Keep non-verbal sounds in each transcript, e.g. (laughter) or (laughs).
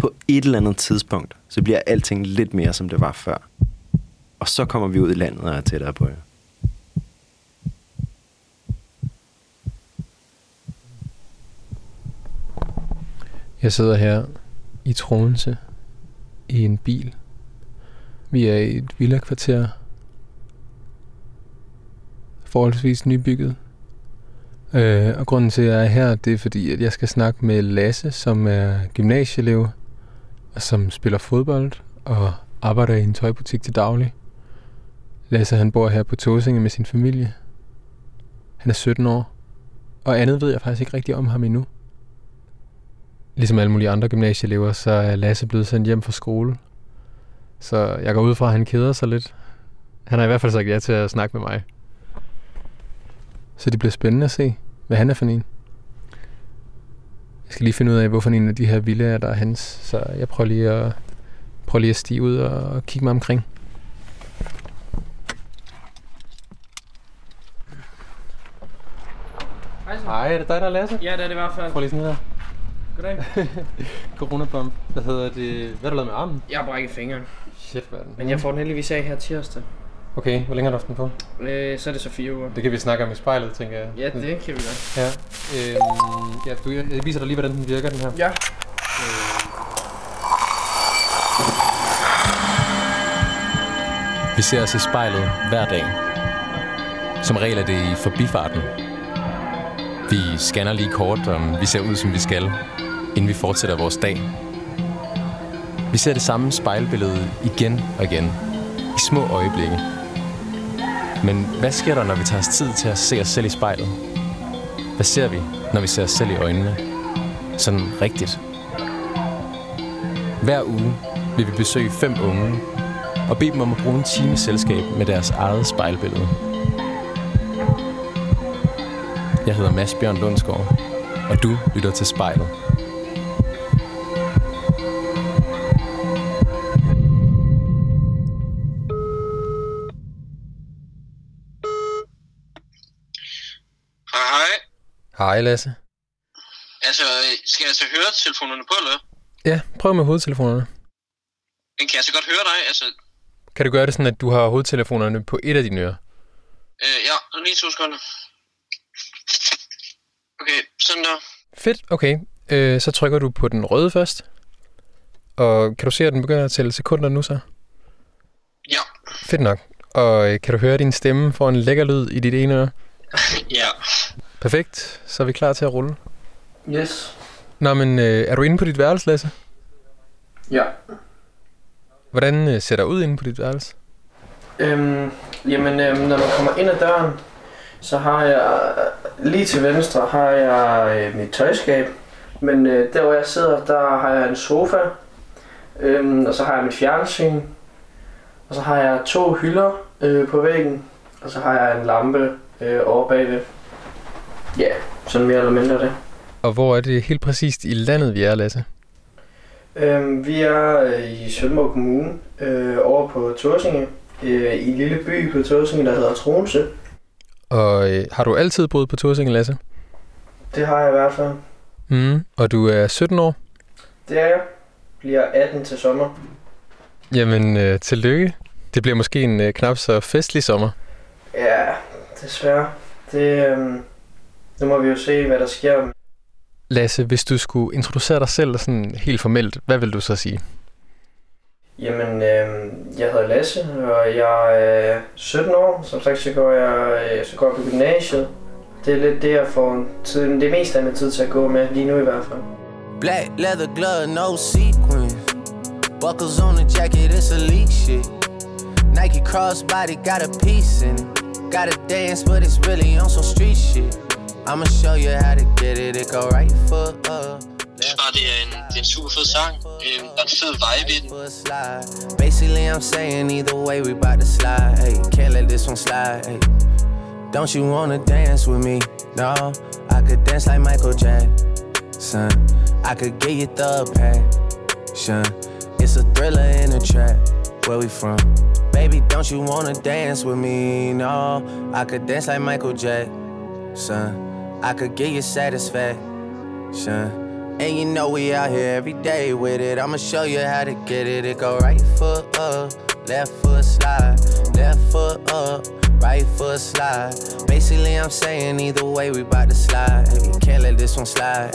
På et eller andet tidspunkt, så bliver alting lidt mere, som det var før. Og så kommer vi ud i landet og er tættere på jer. Jeg sidder her i Troense i en bil. Vi er i et villa-kvarter. Forholdsvis nybygget. Øh, og grunden til, at jeg er her, det er fordi, at jeg skal snakke med Lasse, som er gymnasieelev, som spiller fodbold og arbejder i en tøjbutik til daglig. Lasse han bor her på Tåsinge med sin familie. Han er 17 år, og andet ved jeg faktisk ikke rigtig om ham endnu. Ligesom alle mulige andre gymnasieelever, så er Lasse blevet sendt hjem fra skole. Så jeg går ud fra, at han keder sig lidt. Han har i hvert fald sagt ja til at snakke med mig. Så det bliver spændende at se, hvad han er for en. Jeg skal lige finde ud af, hvorfor en af de her villager, der er hans. Så jeg prøver lige at, prøver lige at stige ud og kigge mig omkring. Hej, er det dig, der er Lasse? Ja, det er det i hvert fald. Prøv lige sådan her. Goddag. (laughs) Coronabomb. Hvad hedder det? Hvad har du lavet med armen? Jeg har brækket fingeren, Shit, hvad er den? men jeg får den heldigvis af her tirsdag. Okay, hvor længe har du haft den på? Øh, så er det så fire uger. Det kan vi snakke om i spejlet, tænker jeg. Ja, det kan vi godt. Ja, øhm, ja du, jeg viser dig lige, hvordan den virker, den her. Ja. Vi ser os i spejlet hver dag. Som regel er det i forbifarten. Vi scanner lige kort, om vi ser ud, som vi skal, inden vi fortsætter vores dag. Vi ser det samme spejlbillede igen og igen, i små øjeblikke. Men hvad sker der, når vi tager os tid til at se os selv i spejlet? Hvad ser vi, når vi ser os selv i øjnene? Sådan rigtigt. Hver uge vil vi besøge fem unge og bede dem om at bruge en time selskab med deres eget spejlbillede. Jeg hedder Mads Bjørn Lundsgaard, og du lytter til spejlet. Hej Lasse. Altså, skal jeg så høre telefonerne på, eller? Ja, prøv med hovedtelefonerne. Men kan jeg så godt høre dig? Altså, Kan du gøre det sådan, at du har hovedtelefonerne på et af dine ører? øh, ja, lige to sekunder. Okay, sådan der. Fedt, okay. Øh, så trykker du på den røde først. Og kan du se, at den begynder at tælle sekunder nu så? Ja, Fedt nok. Og øh, kan du høre din stemme få en lækker lyd i dit ene øre? (laughs) ja. Perfekt, så er vi klar til at rulle. Yes. Nå, men øh, er du inde på dit værelse, Lasse? Ja. Hvordan øh, ser der ud inde på dit værelse? Øhm, jamen, øhm, når man kommer ind ad døren, så har jeg lige til venstre har jeg øh, mit tøjskab. Men øh, der hvor jeg sidder, der har jeg en sofa. Øhm, og så har jeg mit fjernsyn. Og så har jeg to hylder øh, på væggen. Og så har jeg en lampe øh, over bagved. Ja, sådan mere eller mindre det. Og hvor er det helt præcist i landet, vi er, Lasse? Øhm, vi er øh, i Sønderborg Kommune, øh, over på Torsinge, øh, i en lille by på Torsinge, der hedder Tronse. Og øh, har du altid boet på Torsinge, Lasse? Det har jeg i hvert fald. Mm. Og du er 17 år? Det er jeg. Bliver 18 til sommer. Jamen, øh, tillykke. Det bliver måske en øh, knap så festlig sommer. Ja, desværre. Det, øhm, nu må vi jo se, hvad der sker. Lasse, hvis du skulle introducere dig selv sådan helt formelt, hvad vil du så sige? Jamen, øhm, jeg hedder Lasse, og jeg er 17 år. Som sagt, så går jeg, øh, så går jeg på gymnasiet. Det er lidt det, jeg får tiden, det meste af min tid til at gå med, lige nu i hvert fald. Black leather glove, no sequins. Buckles on the jacket, it's elite shit. Nike crossbody got a piece in it. Gotta dance, but it's really on some street shit. I'ma show you how to get it. It go right foot up, Jeg synes bare, det er en, det er en super fed sang. Øhm, der er en fed vibe i den. Basically, I'm saying either way we bout to slide. Hey, can't let this one slide. Hey. Don't you wanna dance with me? No, I could dance like Michael Jackson. I could get you the passion. It's a thriller in a trap. Where we from? Baby, don't you wanna dance with me? No, I could dance like Michael Jackson. I could get you satisfaction. And you know we out here every day with it. I'ma show you how to get it. It go right foot up, left foot slide, left foot up, right foot slide. Basically, I'm saying either way we bout to slide. Hey, can't let this one slide.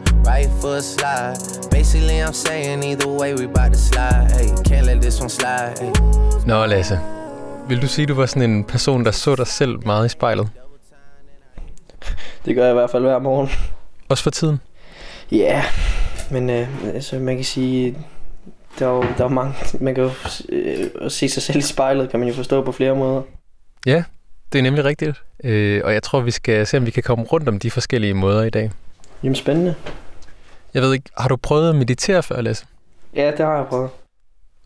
right foot slide. Basically, I'm saying either way we bout to slide. Hey, can't let this one slide. Hey. Nå, Lasse. Vil du sige, du var sådan en person, der så dig selv meget i spejlet? Det gør jeg i hvert fald hver morgen. Også for tiden? Ja, yeah. men øh, altså, man kan sige, der er jo, der er mange, man kan jo øh, se sig selv i spejlet, kan man jo forstå på flere måder. Ja, det er nemlig rigtigt. Øh, og jeg tror, vi skal se, om vi kan komme rundt om de forskellige måder i dag. Jamen spændende. Jeg ved ikke, har du prøvet at meditere før, Lasse? Ja, det har jeg prøvet.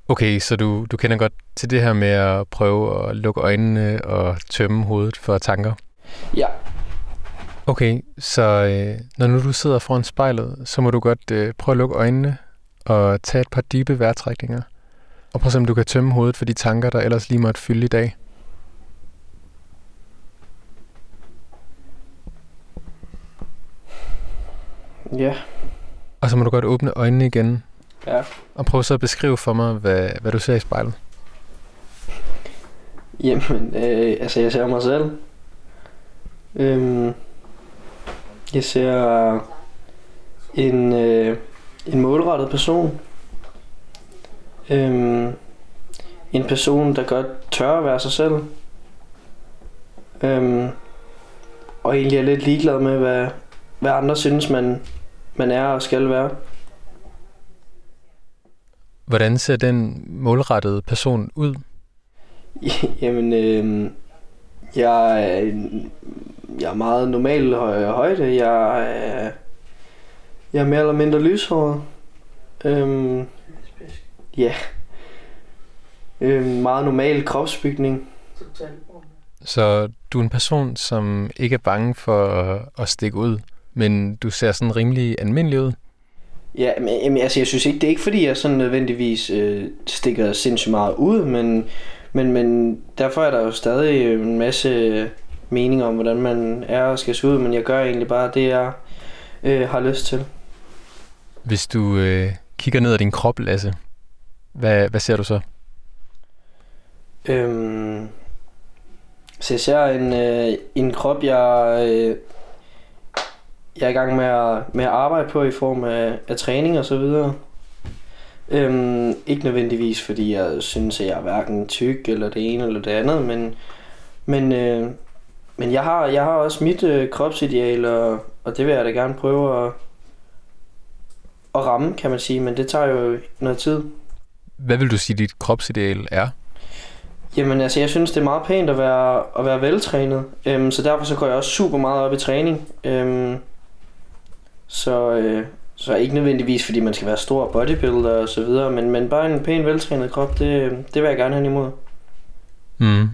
Okay, så du, du kender godt til det her med at prøve at lukke øjnene og tømme hovedet for tanker? Ja. Okay, så øh, når nu du sidder foran spejlet, så må du godt øh, prøve at lukke øjnene og tage et par dybe vejrtrækninger. Og prøv at se, om du kan tømme hovedet for de tanker, der ellers lige måtte fylde i dag. Ja. Og så må du godt åbne øjnene igen. Ja. Og prøv så at beskrive for mig, hvad, hvad du ser i spejlet. Jamen, øh, altså jeg ser mig selv. Øhm, jeg ser en, øh, en målrettet person. Øhm, en person, der godt tør at være sig selv. Øhm, og egentlig er lidt ligeglad med, hvad, hvad andre synes, man, man er og skal være. Hvordan ser den målrettede person ud? (laughs) Jamen, øh, jeg, er, jeg er meget normal hø- højde. Jeg er, jeg er mere eller mindre lyshåret. Øhm, ja. Øhm, meget normal kropsbygning. Så du er en person, som ikke er bange for at stikke ud, men du ser sådan rimelig almindelig ud. Ja, men jamen, altså, jeg synes ikke, det er ikke fordi, jeg sådan nødvendigvis øh, stikker sindssygt meget ud, men, men, men derfor er der jo stadig en masse meninger om, hvordan man er og skal se ud, men jeg gør egentlig bare det, jeg øh, har lyst til. Hvis du øh, kigger ned ad din krop, Lasse, hvad, hvad ser du så? Øhm, så jeg ser en, øh, en krop, jeg, øh, jeg er i gang med at, med at arbejde på i form af, af træning og så videre. Øhm, ikke nødvendigvis, fordi jeg synes, at jeg er hverken tyk eller det ene eller det andet, men, men, øh, men jeg, har, jeg har også mit øh, kropsideal, og, og det vil jeg da gerne prøve at, at ramme, kan man sige, men det tager jo noget tid. Hvad vil du sige, dit kropsideal er? Jamen altså, jeg synes, det er meget pænt at være, at være veltrænet. Øhm, så derfor så går jeg også super meget op i træning. Øhm, så, øh, så ikke nødvendigvis, fordi man skal være stor bodybuilder og så videre, men, men bare en pæn veltrænet krop, det, det vil jeg gerne have imod. Mm.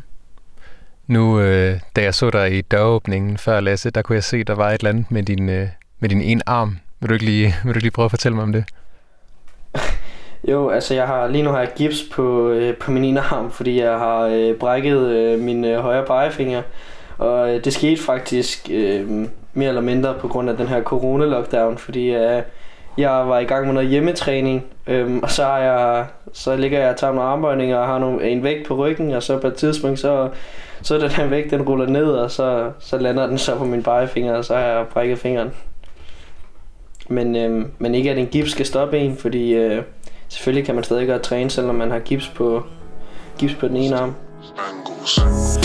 Nu, øh, da jeg så dig i døråbningen før, Lasse, der kunne jeg se, der var et eller andet med din, øh, med din ene arm. Vil du, ikke lige, vil du ikke lige prøve at fortælle mig om det? (laughs) Jo, altså jeg har lige nu har jeg gips på, øh, på min ene arm, fordi jeg har øh, brækket øh, min øh, højre pegefinger. Og øh, det skete faktisk øh, mere eller mindre på grund af den her corona-lockdown, fordi øh, jeg var i gang med noget hjemmetræning, øh, og så, har jeg, så ligger jeg og tager nogle armbøjninger og har nogle, en vægt på ryggen, og så på et tidspunkt, så, så den her vægt, den ruller ned, og så, så lander den så på min pegefinger, og så har jeg brækket fingeren. Men, øh, men ikke at en gips skal stoppe en, fordi øh, selvfølgelig kan man stadig godt træne, selvom man har gips på, gips på den ene arm.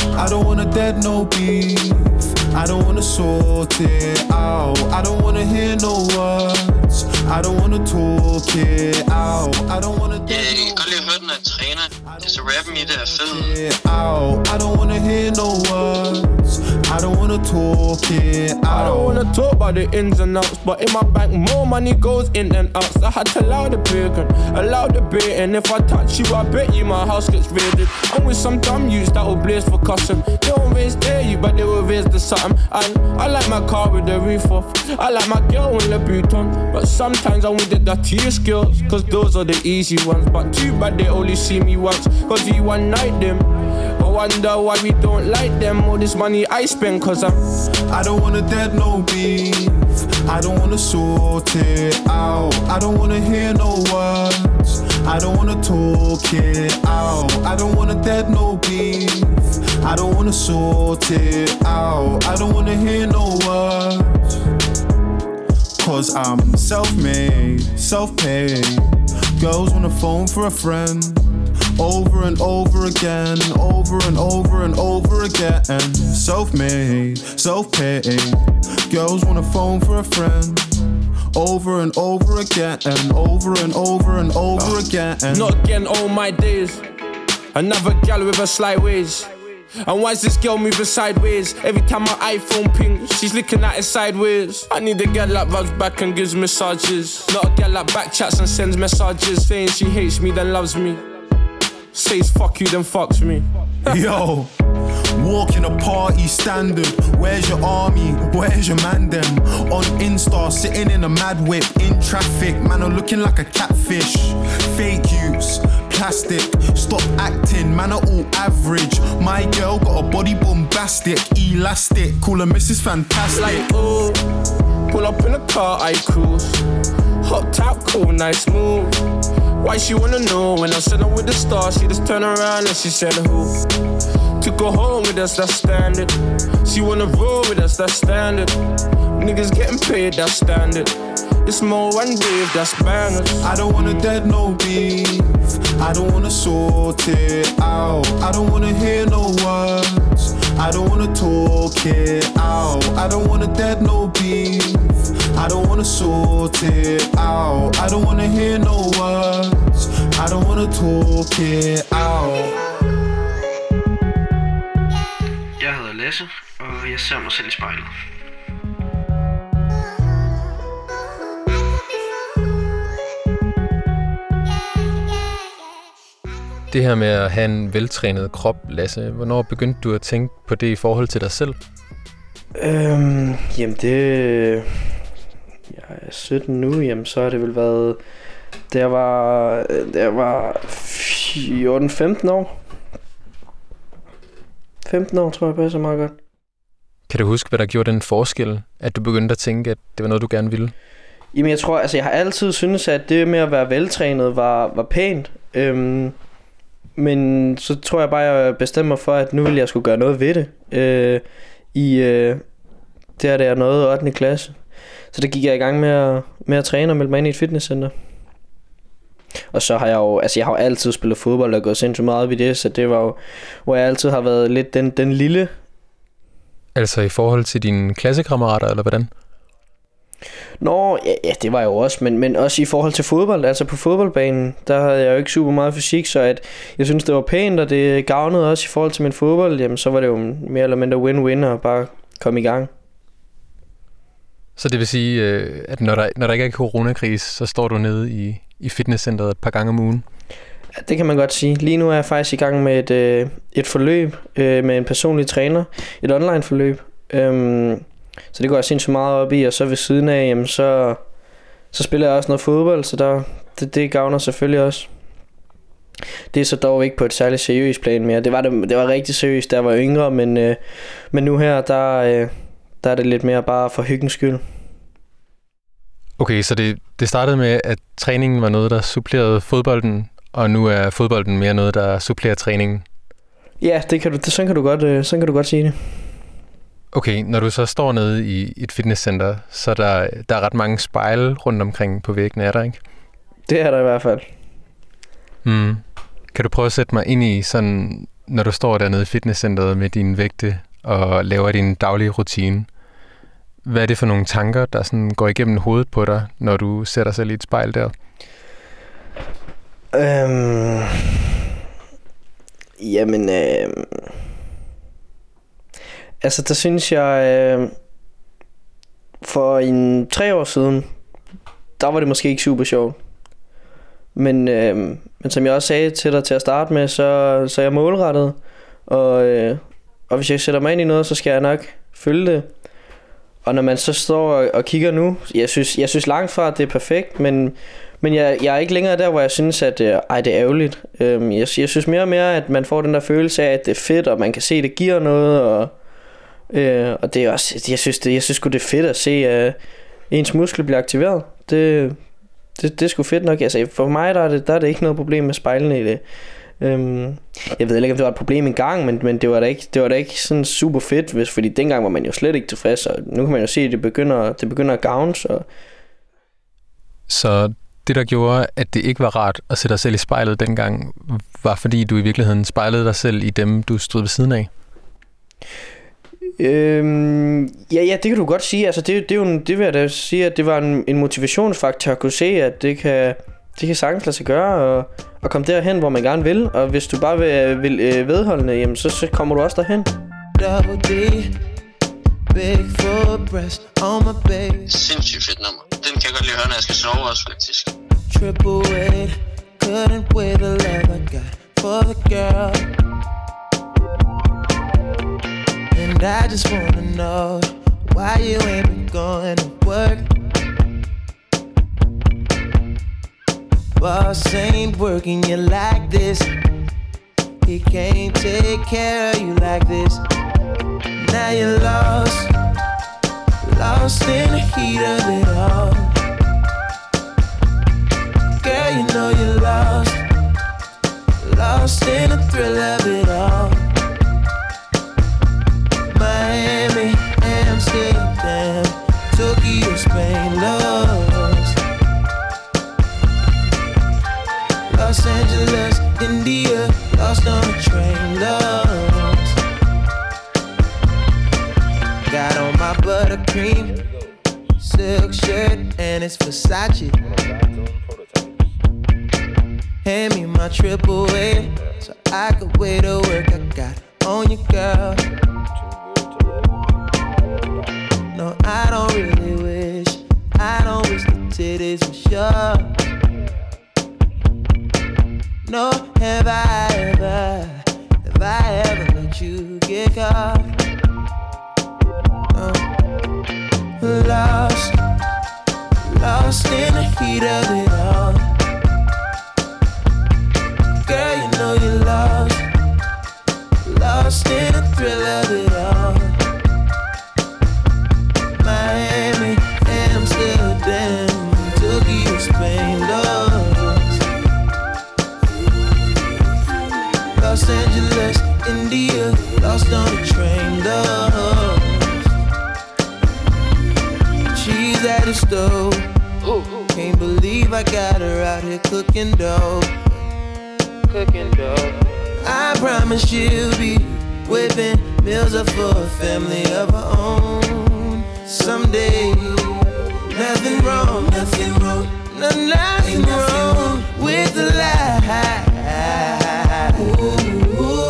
I don't wanna dead no beef. I don't wanna sort it out. I don't wanna hear no words. I don't wanna talk it out. I don't wanna Jeg dead kan godt lide at høre den træner. Det så rappen i det er fed. out. I don't wanna hear no words. I don't wanna talk it out. I don't wanna talk about the ins and outs, but in my bank more money goes in than out. So I had to allow the bacon, allow the bait, and if I touch you, I bet you my house gets raided. I'm with some dumb youths that will blaze for custom. They won't raise dare you, but they will raise the something. And I like my car with the roof off. I like my girl in the Vuitton, but sometimes I want the dirtiest girls, cause those are the easy ones. But too bad they only see me once, cause we one night them. I wonder why we don't like them. All this money I spend, cause I'm I don't wanna dead no beef. I don't wanna sort it out. I don't wanna hear no words. I don't wanna talk it out. I don't wanna dead no beef. I don't wanna sort it out. I don't wanna hear no words. Cause I'm self made, self paid. Girls wanna phone for a friend. Over and over again, over and over and over again. Self made, self paid. Girls wanna phone for a friend. Over and over again, and over and over and over again. Not again all my days. Another gal with a slight ways. And why's this girl moving sideways? Every time my iPhone pings, she's looking at it sideways. I need a girl that rubs back and gives massages. Not a girl that back chats and sends messages saying she hates me, then loves me. Says fuck you, then fucks me. (laughs) Yo, walking a party standard. Where's your army? Where's your man them? On Insta, sitting in a mad whip in traffic. Man, I'm looking like a catfish. Fake use, plastic. Stop acting, man, are all average. My girl got a body bombastic, elastic. Call her Mrs. Fantastic. Like, oh, pull up in a car, I cruise. Hot top, cool, nice move. Why she wanna know when I'm sitting with the stars? She just turned around and she said, Who? Took her home with us, that's standard. She wanna roll with us, that's standard. Niggas getting paid, that's standard. It's more one wave, that's bangers. I don't wanna dead no beef. I don't wanna sort it out. I don't wanna hear no words. I don't wanna talk it out. I don't wanna dead no beef. I don't wanna sort it out. I don't wanna hear no words. I don't wanna talk it out. Jeg hedder Lasse, og jeg ser mig selv i spejlet. Det her med at have en veltrænet krop, Lasse, hvornår begyndte du at tænke på det i forhold til dig selv? Øhm, jamen det... Jeg er 17 nu, jamen så har det vel været... Da jeg var, da jeg var 14-15 år. 15 år tror jeg passer meget godt. Kan du huske, hvad der gjorde den forskel, at du begyndte at tænke, at det var noget, du gerne ville? Jamen jeg tror, altså jeg har altid syntes, at det med at være veltrænet var, var pænt. Øhm, men så tror jeg bare, jeg bestemte mig for, at nu vil jeg skulle gøre noget ved det. Øh, I øh, der, der jeg nåede 8. klasse. Så der gik jeg i gang med at, med at træne og melde mig ind i et fitnesscenter. Og så har jeg jo, altså jeg har jo altid spillet fodbold og gået sindssygt meget op i det, så det var jo, hvor jeg altid har været lidt den, den lille Altså i forhold til dine klassekammerater, eller hvordan? Nå, ja, ja, det var jeg jo også, men, men også i forhold til fodbold, altså på fodboldbanen, der havde jeg jo ikke super meget fysik, så at jeg synes det var pænt, og det gavnede også i forhold til min fodbold, jamen så var det jo mere eller mindre win-win og bare komme i gang. Så det vil sige, øh, at når der, når der ikke er coronakrise, så står du nede i, i fitnesscenteret et par gange om ugen? Ja, det kan man godt sige. Lige nu er jeg faktisk i gang med et, øh, et forløb øh, med en personlig træner, et online forløb. Øhm, så det går jeg sindssygt meget op i, og så ved siden af, jamen så, så spiller jeg også noget fodbold, så der det, det gavner selvfølgelig også. Det er så dog ikke på et særligt seriøst plan mere. Det var, det, det var rigtig seriøst, da jeg var yngre, men, øh, men nu her, der, øh, der er det lidt mere bare for hyggens skyld. Okay, så det, det startede med, at træningen var noget, der supplerede fodbolden, og nu er fodbolden mere noget, der supplerer træningen. Ja, det kan du, det, sådan, kan du godt, øh, sådan kan du godt sige det. Okay, når du så står nede i et fitnesscenter, så er der, der er ret mange spejle rundt omkring på væggene, er der ikke? Det er der i hvert fald. Mm. Kan du prøve at sætte mig ind i, sådan, når du står dernede i fitnesscenteret med dine vægte og laver din daglige rutine? Hvad er det for nogle tanker, der sådan går igennem hovedet på dig, når du sætter sig i et spejl der? Øhm, jamen, øh, altså der synes jeg, øh, for en tre år siden, der var det måske ikke super sjovt. Men, øh, men som jeg også sagde til dig til at starte med, så, så er jeg målrettet. Og, øh, og hvis jeg sætter mig ind i noget, så skal jeg nok følge det. Og når man så står og, og kigger nu, jeg synes, jeg synes langt fra, at det er perfekt, men, men jeg, jeg er ikke længere der, hvor jeg synes, at øh, ej, det er ærgerligt. Øhm, jeg, jeg synes mere og mere, at man får den der følelse af, at det er fedt, og man kan se, at det giver noget. Og, øh, og det er også, jeg synes, det, jeg synes det er fedt at se, at ens muskel bliver aktiveret. Det, det, det er sgu fedt nok. Altså, for mig der er, det, der er det ikke noget problem med spejlene i det. Øhm, jeg ved ikke, om det var et problem engang, men, men det, var da ikke, det var da ikke sådan super fedt, hvis, fordi dengang var man jo slet ikke tilfreds, og nu kan man jo se, at det begynder, det begynder at gavne. Så. så det, der gjorde, at det ikke var rart at se dig selv i spejlet dengang, var fordi du i virkeligheden spejlede dig selv i dem, du stod ved siden af? Øhm, ja, ja, det kan du godt sige. Altså, det, det, er jo en, det vil jeg da sige, at det var en, en motivationsfaktor at kunne se, at det kan, det kan sagtens lade sig gøre og, og komme derhen, hvor man gerne vil. Og hvis du bare vil, vil øh, vedholdende, jamen, så, så kommer du også derhen. Double D, big full breast on my baby. Sindssygt fedt nummer. Den kan jeg godt lide at høre, når jeg skal sove også, faktisk. Triple weight, couldn't weigh the love I got for the girl. And I just wanna know why you ain't been going to work. Boss ain't working you like this. He can't take care of you like this. Now you're lost, lost in the heat of it all. Girl, you know you're lost, lost in the thrill of it all. Miami, Amsterdam, Tokyo, Spain, lost. Los Angeles, India, lost on a train, lost. Got on my buttercream silk shirt and it's Versace. Hand me my triple A so I could wait to work. I got on you, girl. I don't really wish. I don't wish the titties were sure. No, have I ever, have I ever let you get caught? No. Lost, lost in the heat of it all. Girl, you know you're lost, lost in the thrill of it all. Cooking dough. Cooking dough. I promise she'll be whipping meals up for a family of her own someday. Nothing wrong, nothing wrong, no, nothing wrong with the lie.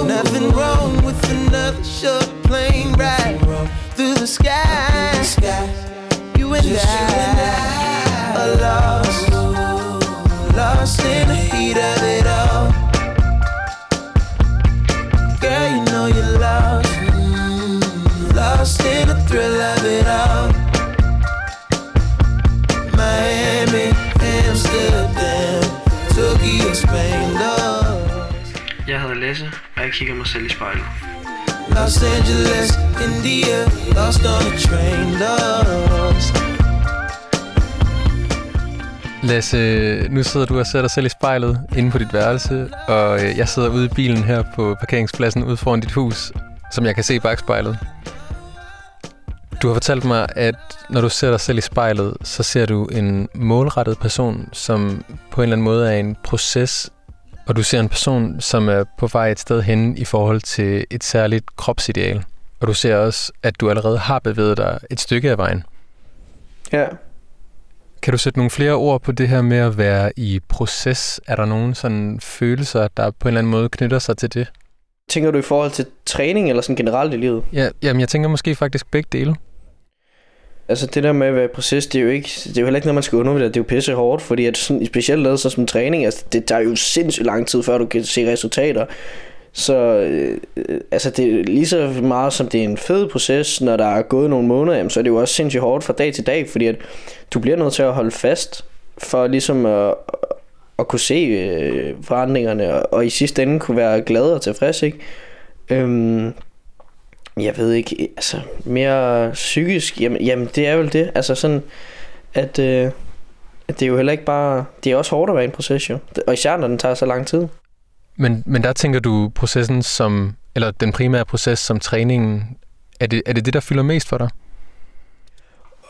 Nothing wrong with another short plane ride through the sky. You and I jeg kigger mig selv i spejlet. Los Angeles, India, lost on a train, lost. Lasse, nu sidder du og ser dig selv i spejlet inde på dit værelse, og øh, jeg sidder ude i bilen her på parkeringspladsen ude foran dit hus, som jeg kan se i bagspejlet. Du har fortalt mig, at når du ser dig selv i spejlet, så ser du en målrettet person, som på en eller anden måde er en proces, og du ser en person, som er på vej et sted hen i forhold til et særligt kropsideal. Og du ser også, at du allerede har bevæget dig et stykke af vejen. Ja. Kan du sætte nogle flere ord på det her med at være i proces? Er der nogle sådan følelser, der på en eller anden måde knytter sig til det? Tænker du i forhold til træning eller sådan generelt i livet? Ja, jamen jeg tænker måske faktisk begge dele. Altså det der med at være præcis, det er jo ikke, det er jo heller ikke noget, man skal undervurdere. Det er jo pisse hårdt, fordi at sådan, specielt lavet så som træning, altså det tager jo sindssygt lang tid, før du kan se resultater. Så øh, altså det er lige så meget som det er en fed proces, når der er gået nogle måneder, jamen, så er det jo også sindssygt hårdt fra dag til dag, fordi at du bliver nødt til at holde fast, for ligesom at, at kunne se øh, forandringerne, og, og i sidste ende kunne være glad og tilfreds, ikke? Øhm, jeg ved ikke, altså mere psykisk, jamen, jamen det er vel det, altså sådan, at, øh, at det er jo heller ikke bare, det er også hårdt at være i en proces jo, og især når den tager så lang tid. Men, men der tænker du processen som, eller den primære proces som træningen, er det, er det det, der fylder mest for dig?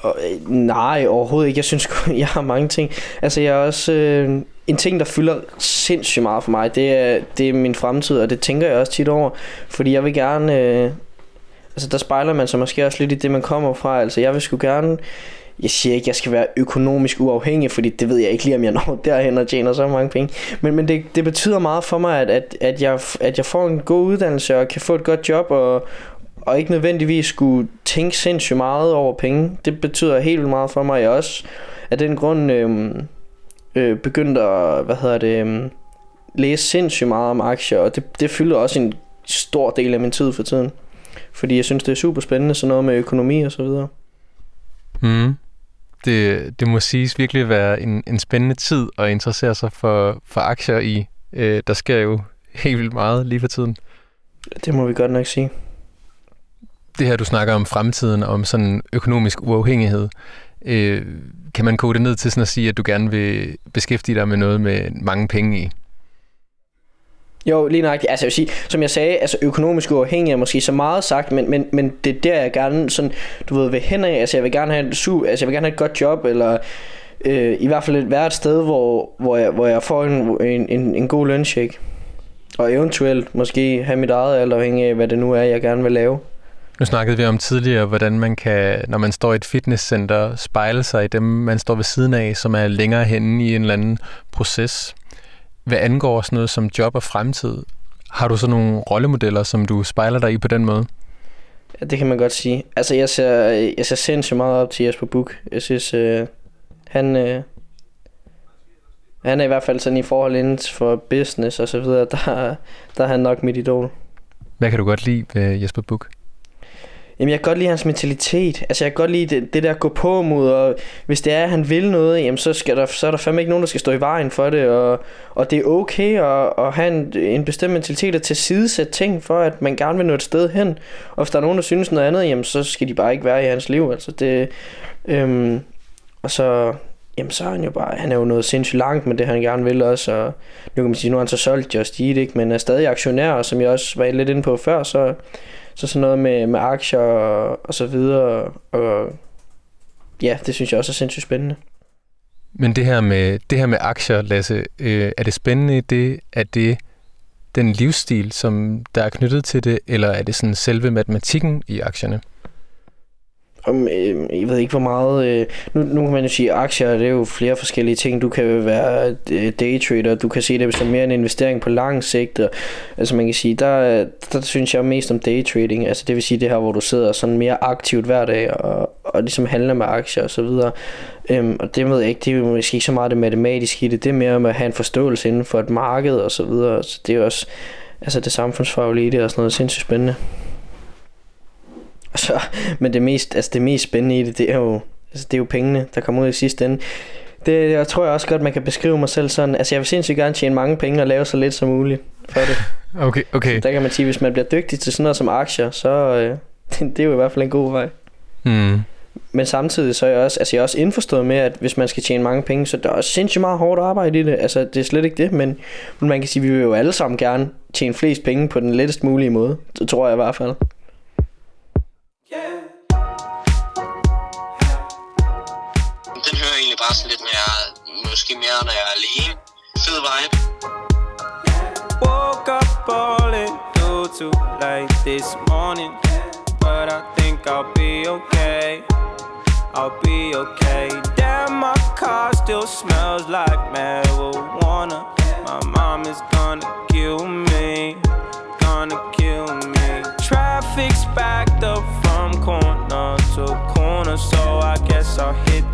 Og, øh, nej, overhovedet ikke. Jeg synes, (laughs) jeg har mange ting. Altså, jeg er også... Øh, en ting, der fylder sindssygt meget for mig, det er, det er min fremtid, og det tænker jeg også tit over. Fordi jeg vil gerne... Øh, altså, der spejler man sig måske også lidt i det, man kommer fra. Altså, jeg vil sgu gerne... Jeg siger ikke, at jeg skal være økonomisk uafhængig, fordi det ved jeg ikke lige, om jeg (laughs) når derhen og tjener så mange penge. Men, men det, det betyder meget for mig, at, at, at, jeg, at jeg får en god uddannelse og kan få et godt job og, og ikke nødvendigvis skulle tænke sindssygt meget over penge. Det betyder helt vildt meget for mig. Jeg også af den grund øhm, øh, øh, begyndte at hvad hedder det, øh, læse sindssygt meget om aktier, og det, det fylder også en stor del af min tid for tiden. Fordi jeg synes, det er super spændende, sådan noget med økonomi og så videre. Mm. Det, det må siges virkelig være en, en spændende tid at interessere sig for, for aktier i. Øh, der sker jo (laughs) helt vildt meget lige for tiden. Det må vi godt nok sige det her, du snakker om fremtiden, om sådan økonomisk uafhængighed, øh, kan man kode det ned til sådan at sige, at du gerne vil beskæftige dig med noget med mange penge i? Jo, lige nøjagtigt. Altså jeg vil sige, som jeg sagde, altså økonomisk uafhængig er måske så meget sagt, men, men, men det er der, jeg gerne sådan, du ved, vil hen af. Altså jeg vil gerne have, su, altså, jeg vil gerne have et godt job, eller øh, i hvert fald et, være et sted, hvor, hvor, jeg, hvor jeg får en, en, en, en god løncheck. Og eventuelt måske have mit eget, alt afhængig af, hvad det nu er, jeg gerne vil lave. Nu snakkede vi om tidligere, hvordan man kan, når man står i et fitnesscenter, spejle sig i dem, man står ved siden af, som er længere henne i en eller anden proces. Hvad angår sådan noget som job og fremtid, har du så nogle rollemodeller, som du spejler dig i på den måde? Ja, det kan man godt sige. Altså, jeg ser, jeg ser sindssygt meget op til Jesper Buch. Jeg synes, øh, han, øh, han er i hvert fald sådan i forhold inden for business og så videre, der, der er han nok mit idol. Hvad kan du godt lide ved Jesper Buch? Jamen, jeg kan godt lide hans mentalitet. Altså, jeg kan godt lide det, det der gå på mod, og hvis det er, at han vil noget, jamen, så, skal der, så er der fandme ikke nogen, der skal stå i vejen for det, og, og det er okay at, at have en, en bestemt mentalitet at tilsidesætte ting, for at man gerne vil nå et sted hen. Og hvis der er nogen, der synes noget andet, jamen, så skal de bare ikke være i hans liv. Altså, det, øhm, og så, jamen så er han jo bare, han er jo noget sindssygt langt med det, han gerne vil også, og nu kan man sige, nu har han så solgt Just Eat, ikke? men er stadig aktionær, og som jeg også var lidt inde på før, så så sådan noget med, med aktier og, og så videre. Og ja, det synes jeg også er sindssygt spændende. Men det her med, det her med aktier, Lasse, øh, er det spændende i det, at det den livsstil, som der er knyttet til det, eller er det sådan selve matematikken i aktierne? Om, øh, jeg ved ikke hvor meget, øh, nu, nu kan man jo sige, aktier det er jo flere forskellige ting. Du kan være øh, daytrader, du kan se det som mere en investering på lang sigt. Og, altså man kan sige, der, der synes jeg mest om daytrading. Altså det vil sige det her, hvor du sidder sådan mere aktivt hver dag og, og ligesom handler med aktier og så videre. Øhm, og det ved jeg ikke, det er jo måske ikke så meget det matematiske i det. Det er mere med at have en forståelse inden for et marked og så videre. Så det er også altså det samfundsfaglige i det og sådan noget sindssygt spændende. Så, men det mest, altså det mest spændende i det, det er jo, altså det er jo pengene, der kommer ud i sidste ende. Det jeg tror jeg også godt, man kan beskrive mig selv sådan. Altså jeg vil sindssygt gerne tjene mange penge og lave så lidt som muligt. for det. (laughs) Okay, okay. Der kan man sige, hvis man bliver dygtig til sådan noget som aktier, så øh, (laughs) det er jo i hvert fald en god vej. Hmm. Men samtidig så er jeg også, altså jeg er også indforstået med, at hvis man skal tjene mange penge, så der er også sindssygt meget hårdt arbejde i det. Altså det er slet ikke det, men, men man kan sige, at vi vil jo alle sammen gerne tjene flest penge på den lettest mulige måde. Det tror jeg i hvert fald. Den hører jeg egentlig bare sådan lidt mere, måske mere, når jeg er alene. Fed vibe. Woke up falling due to late this morning, but I think I'll be okay. I'll be okay. Damn, my car still smells like marijuana. My mom is gonna kill me,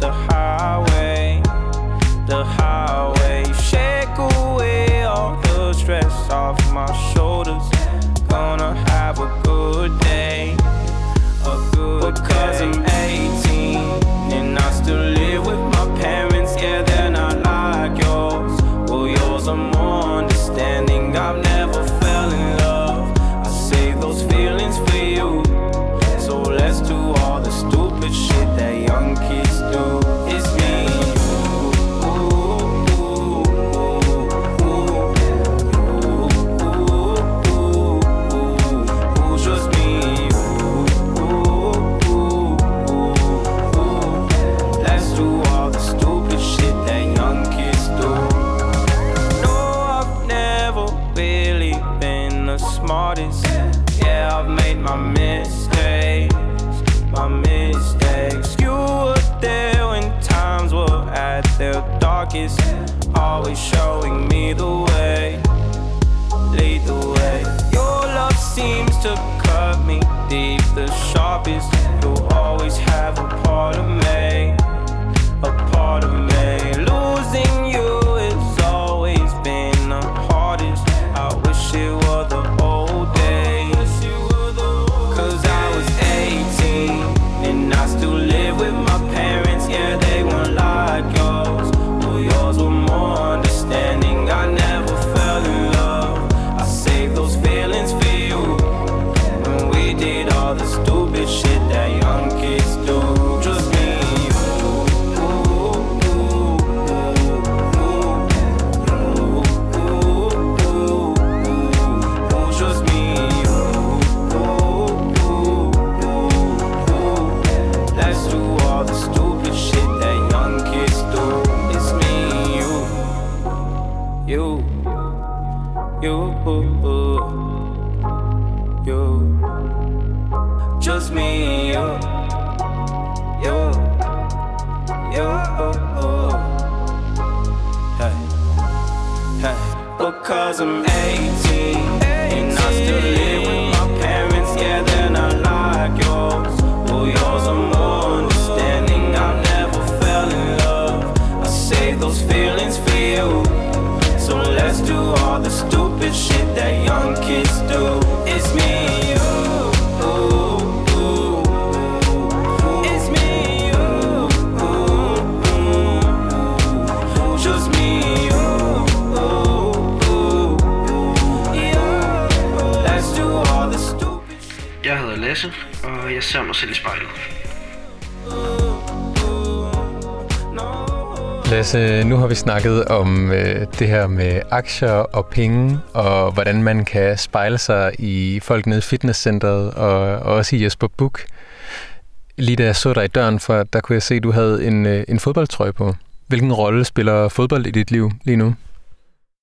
the vi snakket om øh, det her med aktier og penge, og hvordan man kan spejle sig i folk nede i fitnesscenteret, og, og også i Jesper Buk. Lige da jeg så dig i døren, for der kunne jeg se, at du havde en, øh, en fodboldtrøje på. Hvilken rolle spiller fodbold i dit liv lige nu?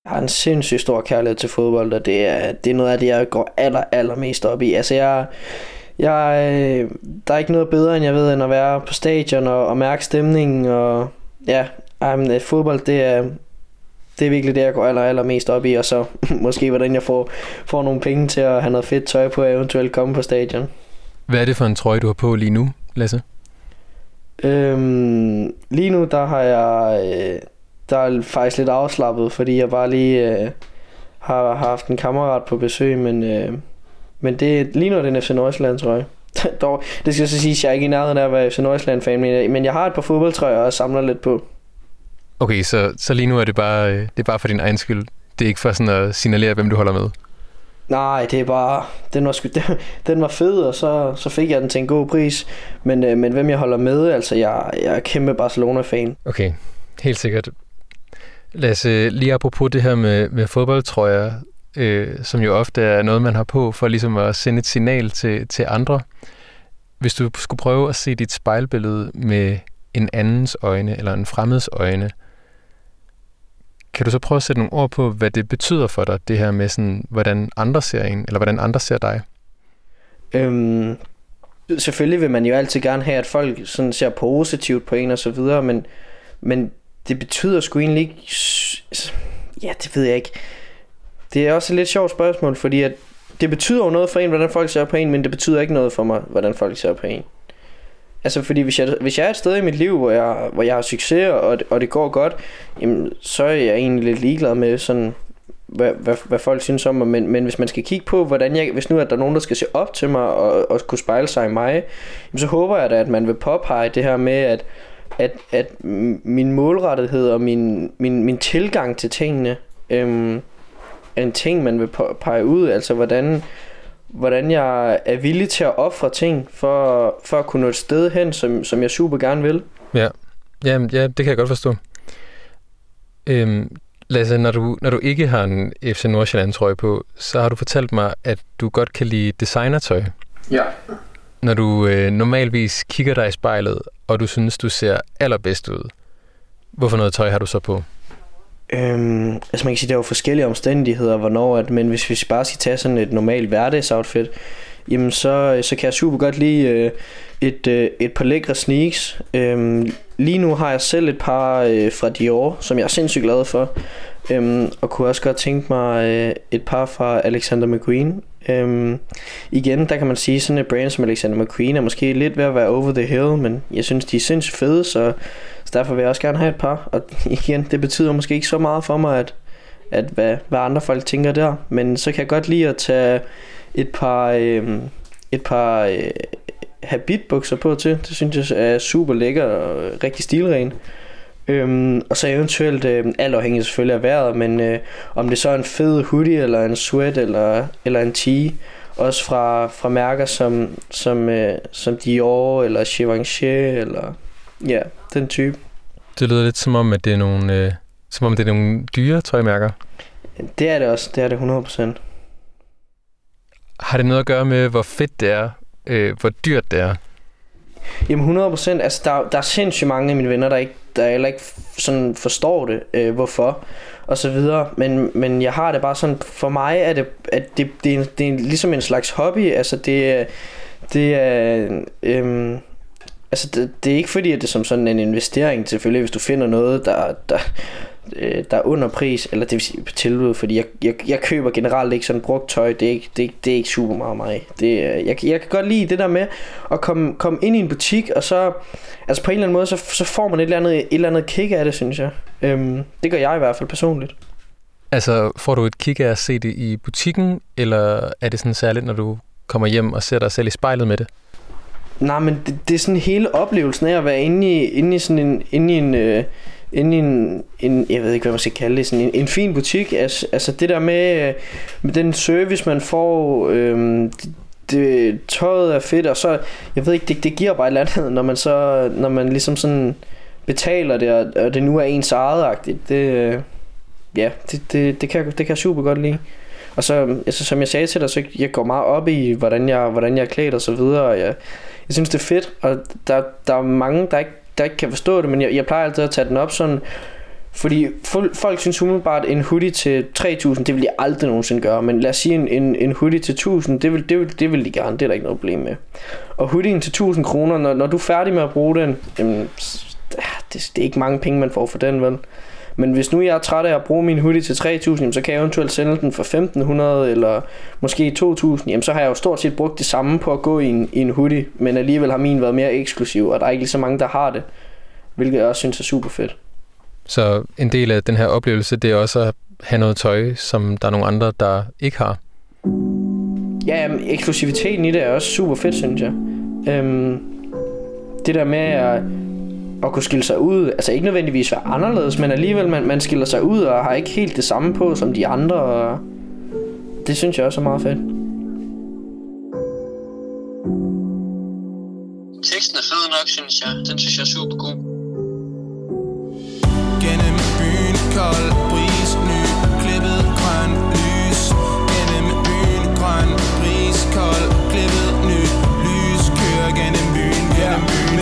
Jeg har en sindssygt stor kærlighed til fodbold, og det er, det er noget af det, jeg går aller, aller mest op i. Altså, jeg, jeg, øh, der er ikke noget bedre, end jeg ved, end at være på stadion og, og mærke stemningen. Og ja, um, fodbold, det er, det er virkelig det, jeg går aller, aller mest op i. Og så (laughs) måske, hvordan jeg får, får nogle penge til at have noget fedt tøj på, og eventuelt komme på stadion. Hvad er det for en trøje, du har på lige nu, Lasse? Øhm, lige nu, der har jeg... Øh, der er faktisk lidt afslappet, fordi jeg bare lige øh, har, har haft en kammerat på besøg, men, øh, men det, lige nu er det en FC Nordsjælland, tror jeg. (laughs) Dog, det skal så sige, at jeg er ikke i nærheden af at være FC Nordsjælland-fan, men, men jeg har et par fodboldtrøjer og samler lidt på. Okay, så, så lige nu er det bare, øh, det er bare for din egen skyld. det er ikke for sådan at signalere, hvem du holder med? Nej, det er bare, den var, sgu, den, (laughs) den var fed, og så, så fik jeg den til en god pris. Men, øh, men hvem jeg holder med, altså jeg, jeg er kæmpe Barcelona-fan. Okay, helt sikkert. Lad os øh, lige apropos det her med, med fodbold, tror jeg, øh, som jo ofte er noget, man har på for ligesom at sende et signal til, til andre. Hvis du skulle prøve at se dit spejlbillede med en andens øjne, eller en fremmeds øjne, kan du så prøve at sætte nogle ord på, hvad det betyder for dig, det her med, sådan, hvordan andre ser en, eller hvordan andre ser dig? Øhm, selvfølgelig vil man jo altid gerne have, at folk sådan ser positivt på en og så videre, men, men det betyder sgu egentlig ikke... Ja, det ved jeg ikke. Det er også et lidt sjovt spørgsmål, fordi at det betyder jo noget for en, hvordan folk ser på en, men det betyder ikke noget for mig, hvordan folk ser på en. Altså fordi hvis jeg, hvis jeg er et sted i mit liv, hvor jeg, hvor jeg har succes, og det, og det går godt, jamen, så er jeg egentlig lidt ligeglad med sådan, hvad, hvad, hvad folk synes om mig. Men, men hvis man skal kigge på, hvordan jeg, hvis nu er der nogen, der skal se op til mig og, og kunne spejle sig i mig, jamen, så håber jeg da, at man vil påpege det her med, at, at, at min målrettighed og min, min, min tilgang til tingene øhm, er en ting, man vil pege ud. Altså hvordan hvordan jeg er villig til at ofre ting for, for at kunne nå et sted hen, som, som jeg super gerne vil. Ja, ja, ja det kan jeg godt forstå. Øhm, Lasse, når du, når du ikke har en FC Nordsjælland trøje på, så har du fortalt mig, at du godt kan lide designertøj. Ja. Når du øh, normalvis kigger dig i spejlet, og du synes, du ser allerbedst ud, hvorfor noget tøj har du så på? Øhm, altså man kan sige, der er jo forskellige omstændigheder, hvornår, at, men hvis vi bare skal tage sådan et normalt hverdagsoutfit, jamen så, øh, så kan jeg super godt lide øh, et, øh, et par lækre sneaks. Øhm, lige nu har jeg selv et par øh, fra Dior, som jeg er sindssygt glad for. Øhm, og kunne også godt tænke mig øh, et par fra Alexander McQueen. Øhm, igen, der kan man sige, sådan et brand som Alexander McQueen er måske lidt ved at være over the hill, men jeg synes, de er sindssygt fede, så, så derfor vil jeg også gerne have et par. Og (laughs) igen, det betyder måske ikke så meget for mig, at, at hvad, hvad andre folk tænker der. Men så kan jeg godt lide at tage et par, øh, et par øh, habitbukser på til. Det synes jeg er super lækker og rigtig stilren. Øhm, og så eventuelt, øh, alt afhængigt selvfølgelig af vejret, men øh, om det så er en fed hoodie, eller en sweat, eller, eller en tee, også fra, fra mærker som, som, øh, som Dior, eller Givenchy, eller ja, den type. Det lyder lidt som om, at det er nogle, øh, som om det er nogle dyre tøjmærker. Det er det også, det er det 100%. Har det noget at gøre med, hvor fedt det er, øh, hvor dyrt det er? Jamen 100%, altså der, der er sindssygt mange af mine venner, der ikke, der heller ikke sådan forstår det, øh, hvorfor, og så videre. Men, men jeg har det bare sådan, for mig er det, at det, det, er, det er ligesom en slags hobby, altså det, det er, øh, altså det, det er ikke fordi, at det er som sådan en investering, selvfølgelig, hvis du finder noget, der, der, øh, der er under pris, eller det vil sige på tilbud, fordi jeg, jeg, jeg køber generelt ikke sådan brugt tøj, det er ikke, det, det er ikke super meget mig. Det, jeg, jeg kan godt lide det der med at komme, komme ind i en butik, og så, altså på en eller anden måde, så, så får man et eller andet, et eller andet kick af det, synes jeg. Øhm, det gør jeg i hvert fald personligt. Altså, får du et kick af at se det i butikken, eller er det sådan særligt, når du kommer hjem og ser dig selv i spejlet med det? Nej, men det, det er sådan hele oplevelsen af at være inde i, inde i sådan en, inde i en, øh, inde i en, en, jeg ved ikke hvad man skal kalde det, sådan en, en fin butik. Altså, altså det der med, øh, med den service man får, øhm, det, det, tøjet er fedt, og så, jeg ved ikke, det, det giver bare et eller andet, når man så, når man ligesom sådan betaler det, og, og det nu er ens eget Det, øh, ja, det, det, det, kan, det kan jeg super godt lide. Og så, altså, som jeg sagde til dig, så jeg går meget op i, hvordan jeg, hvordan jeg er klædt og så videre, og jeg, jeg synes, det er fedt, og der, der er mange, der ikke, der ikke kan forstå det, men jeg, jeg plejer altid at tage den op sådan, fordi folk synes umiddelbart, at en hoodie til 3.000, det vil de aldrig nogensinde gøre. Men lad os sige, en, en, en hoodie til 1.000, det vil, det, vil, det vil de gerne. Det er der ikke noget problem med. Og hoodien til 1.000 kroner, når, når du er færdig med at bruge den, jamen, det, det er ikke mange penge, man får for den, vel? Men hvis nu jeg er træt af at bruge min hoodie til 3.000, så kan jeg eventuelt sende den for 1.500 eller måske 2.000. Jamen så har jeg jo stort set brugt det samme på at gå i en, i en hoodie, men alligevel har min været mere eksklusiv, og der er ikke lige så mange, der har det. Hvilket jeg også synes er super fedt. Så en del af den her oplevelse, det er også at have noget tøj, som der er nogle andre, der ikke har? Ja, jamen, eksklusiviteten i det er også super fedt, synes jeg. Øhm, det der med at at kunne skille sig ud. Altså ikke nødvendigvis være anderledes, men alligevel man, man skiller sig ud og har ikke helt det samme på som de andre. Og det synes jeg også er meget fedt. Teksten er fed nok, synes jeg. Den synes jeg er super god. Gennem byen kold bris ny Klippet grøn lys Gennem byen grøn bris kold Klippet ny lys Kører gennem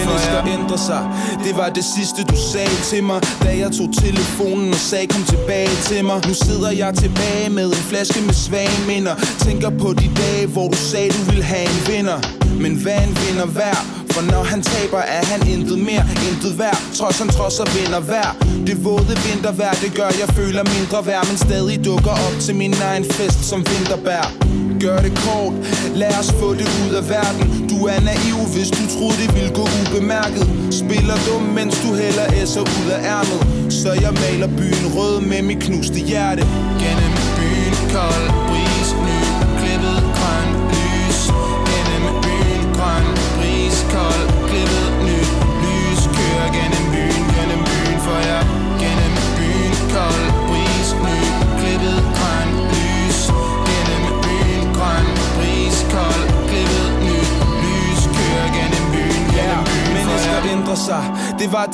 byen Gennem Mennesker ændrer sig. Det var det sidste du sagde til mig Da jeg tog telefonen og sagde kom tilbage til mig. Nu sidder jeg tilbage med en flaske med svage minder Tænker på de dage hvor du sagde du ville have en vinder. Men hvad en vinder værd? For når han taber, er han intet mere, intet værd. Trods han trods og vinder hver. Det våde vintervejr, det gør jeg føler mindre værd. Men stadig dukker op til min egen fest som vinterbær. Gør det kort, lad os få det ud af verden. Du er naiv, hvis du troede det ville gå ubemærket. Spiller dum, mens du hælder esser ud af ærmet. Så jeg maler byen rød med mit knuste hjerte. Gennem byen kold.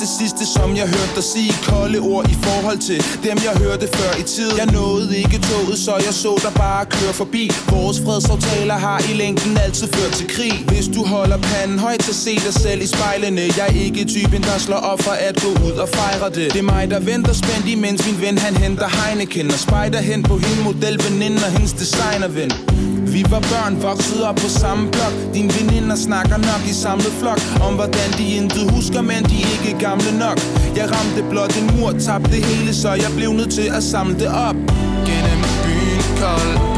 Det sidste som jeg hørte dig sige. Kolde ord i forhold til dem jeg hørte før i tid. Jeg nåede ikke toget så jeg så dig bare køre forbi. Vores fredsaftaler har i længden altid ført til krig. Hvis du holder panden højt så se dig selv i spejlene. Jeg er ikke typen der slår op for at gå ud og fejre det. Det er mig der venter spændt imens min ven han henter Heineken. Og spejder hen på hende modelveninde og hendes designerven vi var børn, voksede op på samme blok. Din veninder snakker nok i samlet flok Om hvordan de intet husker, men de er ikke gamle nok. Jeg ramte blot en mur, tabte hele Så jeg blev nødt til at samle det op. Gennem byen, kold.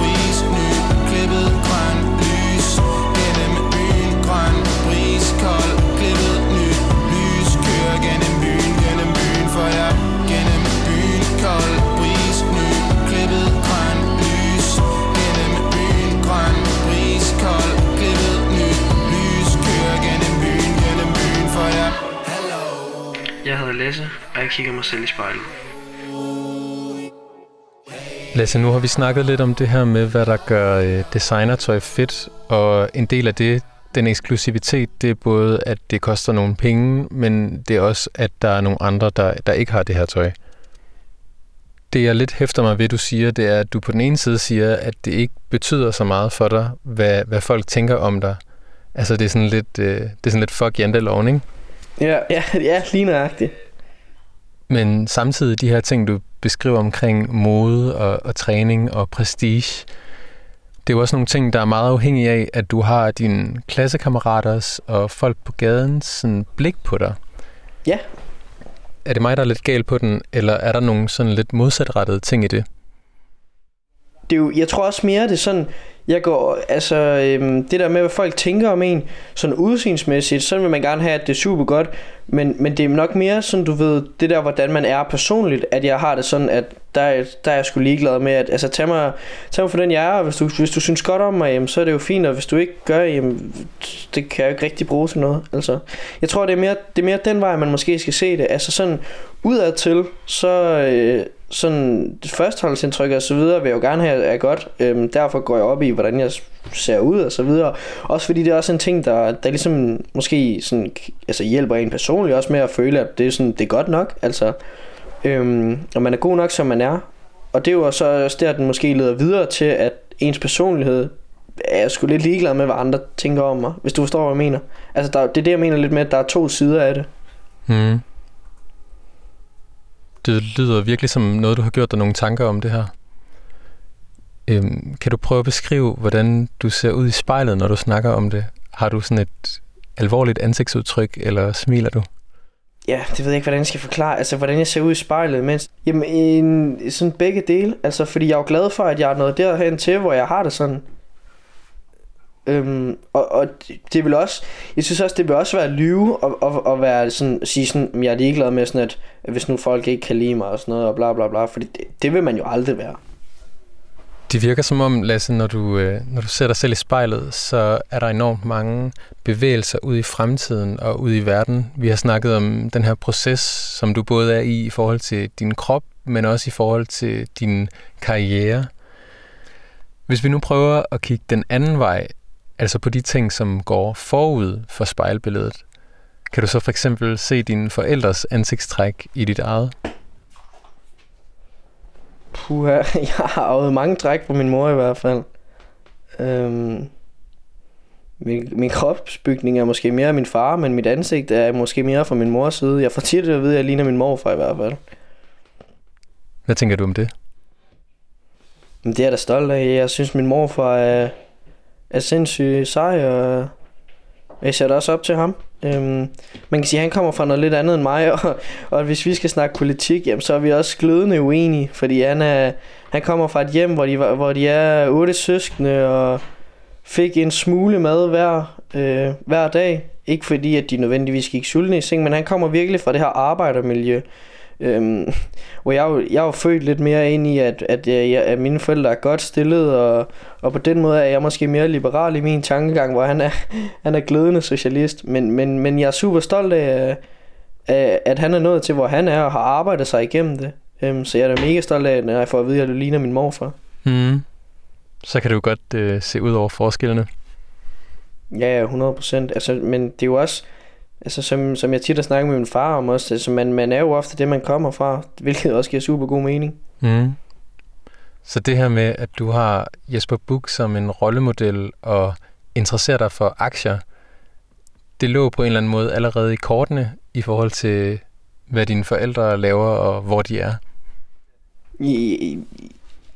Jeg hedder Lasse, og jeg kigger mig selv i spejlet. Lasse, nu har vi snakket lidt om det her med, hvad der gør øh, designertøj fedt, og en del af det, den eksklusivitet, det er både, at det koster nogle penge, men det er også, at der er nogle andre, der, der ikke har det her tøj. Det, jeg lidt hæfter mig ved, du siger, det er, at du på den ene side siger, at det ikke betyder så meget for dig, hvad, hvad folk tænker om dig. Altså, det er sådan lidt, øh, det er sådan lidt fuck janteloven, ikke? Ja, (laughs) ja, ja lige nøjagtigt. Men samtidig de her ting, du beskriver omkring mode og, og træning og prestige, det er jo også nogle ting, der er meget afhængige af, at du har dine klassekammeraters og folk på gaden sådan blik på dig. Ja. Er det mig, der er lidt gal på den, eller er der nogle sådan lidt modsatrettede ting i det? Det er jo, jeg tror også mere, det er sådan, jeg går, altså øhm, det der med, hvad folk tænker om en, sådan udsynsmæssigt, sådan vil man gerne have, at det er super godt, men, men det er nok mere sådan, du ved, det der, hvordan man er personligt, at jeg har det sådan, at der, der er jeg sgu ligeglad med, at altså tag mig, tag mig for den jeg er, og hvis du, hvis du synes godt om mig, jamen, så er det jo fint, og hvis du ikke gør, jamen, det kan jeg jo ikke rigtig bruge til noget, altså. Jeg tror, det er mere, det er mere den vej, man måske skal se det, altså sådan, udad til, så, øh, sådan førsteholdsindtryk og så videre vil jeg jo gerne have er godt. Øhm, derfor går jeg op i, hvordan jeg ser ud og så videre. Også fordi det er også en ting, der, der ligesom måske sådan, altså hjælper en personligt også med at føle, at det er, sådan, det er godt nok. Altså, øhm, og man er god nok, som man er. Og det er jo så også der, den måske leder videre til, at ens personlighed er jeg sgu lidt ligeglad med, hvad andre tænker om mig, hvis du forstår, hvad jeg mener. Altså, der, det er det, jeg mener lidt med, at der er to sider af det. Mm. Det lyder virkelig som noget, du har gjort dig nogle tanker om det her. Øhm, kan du prøve at beskrive, hvordan du ser ud i spejlet, når du snakker om det? Har du sådan et alvorligt ansigtsudtryk, eller smiler du? Ja, det ved jeg ikke, hvordan jeg skal forklare. Altså, hvordan jeg ser ud i spejlet, mens... Jamen, en, sådan begge dele. Altså, fordi jeg er jo glad for, at jeg er nået derhen til, hvor jeg har det sådan. Øhm, og, og det- vil også... Jeg synes også, det vil også være at lyve og, og, og være sådan, sige sådan, jeg er ligeglad med sådan, at hvis nu folk ikke kan lide mig og sådan noget, og bla bla bla. Fordi det, det vil man jo aldrig være. Det virker som om, Lasse, når du, øh, når du ser dig selv i spejlet, så er der enormt mange bevægelser ud i fremtiden og ud i verden. Vi har snakket om den her proces, som du både er i i forhold til din krop, men også i forhold til din karriere. Hvis vi nu prøver at kigge den anden vej, altså på de ting, som går forud for spejlbilledet, kan du så for eksempel se dine forældres ansigtstræk i dit eget? Puha, (laughs) jeg har arvet mange træk på min mor i hvert fald. Øhm, min, min kropsbygning er måske mere af min far, men mit ansigt er måske mere fra min mors side. Jeg får tit at vide, at jeg ligner min morfar i hvert fald. Hvad tænker du om det? Det er jeg da stolt af. Jeg synes, min morfar er, er sindssygt sej, og jeg sætter også op til ham. Øhm, man kan sige, at han kommer fra noget lidt andet end mig, (laughs) og, og hvis vi skal snakke politik, jamen, så er vi også glødende uenige, fordi han, er, han kommer fra et hjem, hvor de, hvor de er otte søskende, og fik en smule mad hver, øh, hver dag. Ikke fordi, at de nødvendigvis gik sultne i seng, men han kommer virkelig fra det her arbejdermiljø. Øhm, hvor jeg, jo, jeg er jo født lidt mere ind i, at, at, jeg, at mine forældre er godt stillet, og, og på den måde er jeg måske mere liberal i min tankegang, hvor han er, (laughs) han er glødende socialist. Men, men, men jeg er super stolt af, af, at han er nået til, hvor han er, og har arbejdet sig igennem det. Øhm, så jeg er da mega stolt af, når jeg får at vide, at du ligner min morfar. Mm. Så kan du godt øh, se ud over forskellene. Ja, ja, 100 procent. Altså, men det er jo også Altså som, som jeg tit har snakket med min far om også, altså man, man er jo ofte det, man kommer fra, hvilket også giver super god mening. Mm. Så det her med, at du har Jesper Buch som en rollemodel og interesserer dig for aktier, det lå på en eller anden måde allerede i kortene i forhold til, hvad dine forældre laver og hvor de er? I,